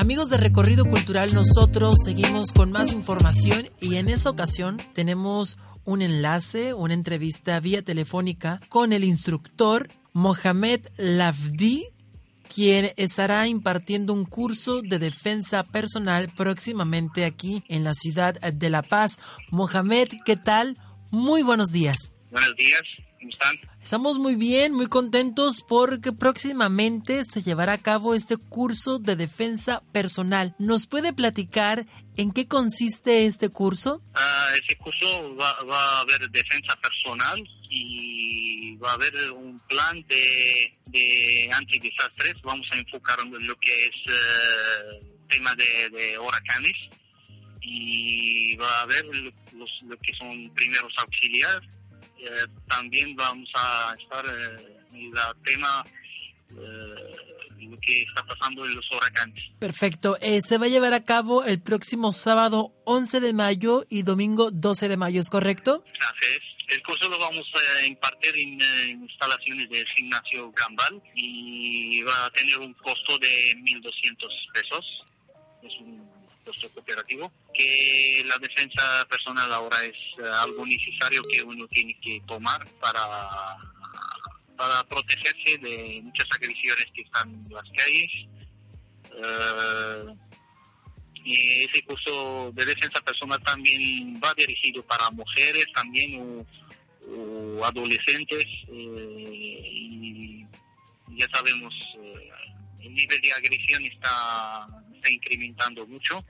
Amigos de Recorrido Cultural, nosotros seguimos con más información y en esta ocasión tenemos un enlace, una entrevista vía telefónica con el instructor Mohamed Lavdi, quien estará impartiendo un curso de defensa personal próximamente aquí en la ciudad de La Paz. Mohamed, ¿qué tal? Muy buenos días. Buenos días, ¿cómo están? Estamos muy bien, muy contentos porque próximamente se llevará a cabo este curso de defensa personal. ¿Nos puede platicar en qué consiste este curso? Uh, ese curso va, va, a haber defensa personal y va a haber un plan de, de antidesastres. Vamos a enfocar en lo que es uh, tema de, de, huracanes y va a haber los, lo que son primeros auxiliares eh, también vamos a estar eh, en el tema eh, lo que está pasando en los huracanes. Perfecto. se va a llevar a cabo el próximo sábado 11 de mayo y domingo 12 de mayo, ¿es correcto? Así es. El curso lo vamos a impartir en, en instalaciones del gimnasio Gambal y va a tener un costo de 1.200 pesos. Es un cooperativo, que la defensa personal ahora es uh, algo necesario que uno tiene que tomar para, para protegerse de muchas agresiones que están en las calles. Y ese curso de defensa personal también va dirigido para mujeres también o, adolescentes eh, ya sabemos eh, el nivel de agresión está, incrementando mucho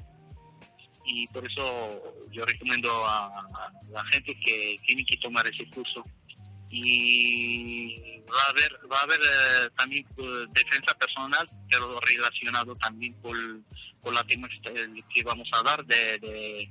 y por eso yo recomiendo a, la gente que tiene que tomar ese curso y va a haber va a haber eh, también uh, defensa personal pero relacionado también con, con la tema que vamos a dar de, de,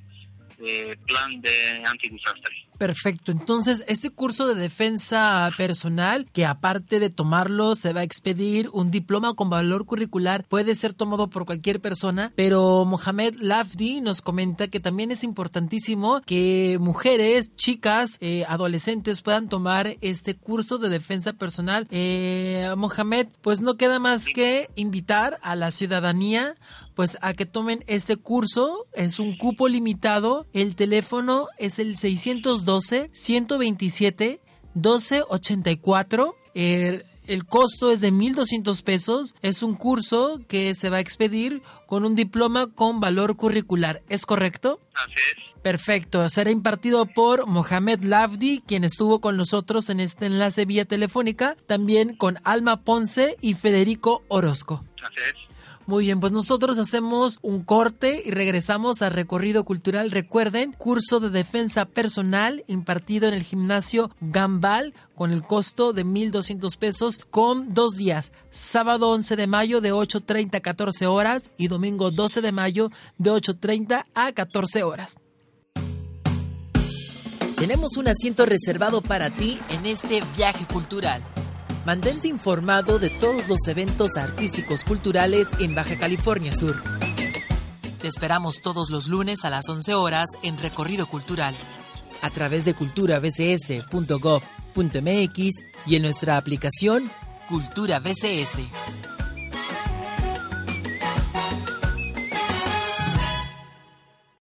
de plan de antidesastre. Perfecto, entonces este curso de defensa personal, que aparte de tomarlo se va a expedir un diploma con valor curricular, puede ser tomado por cualquier persona, pero Mohamed Lafdi nos comenta que también es importantísimo que mujeres, chicas, eh, adolescentes puedan tomar este curso de defensa personal. Eh, Mohamed, pues no queda más que invitar a la ciudadanía pues a que tomen este curso, es un cupo limitado, el teléfono es el 612 127 1284. El, el costo es de 1.200 pesos. Es un curso que se va a expedir con un diploma con valor curricular. ¿Es correcto? Así es. Perfecto. Será impartido por Mohamed Lavdi, quien estuvo con nosotros en este enlace vía telefónica. También con Alma Ponce y Federico Orozco. Así es. Muy bien, pues nosotros hacemos un corte y regresamos al recorrido cultural. Recuerden, curso de defensa personal impartido en el gimnasio Gambal con el costo de 1.200 pesos con dos días. Sábado 11 de mayo de 8.30 a 14 horas y domingo 12 de mayo de 8.30 a 14 horas. Tenemos un asiento reservado para ti en este viaje cultural. Mantente informado de todos los eventos artísticos culturales en Baja California Sur. Te esperamos todos los lunes a las 11 horas en Recorrido Cultural, a través de culturabcs.gov.mx y en nuestra aplicación Cultura BCS.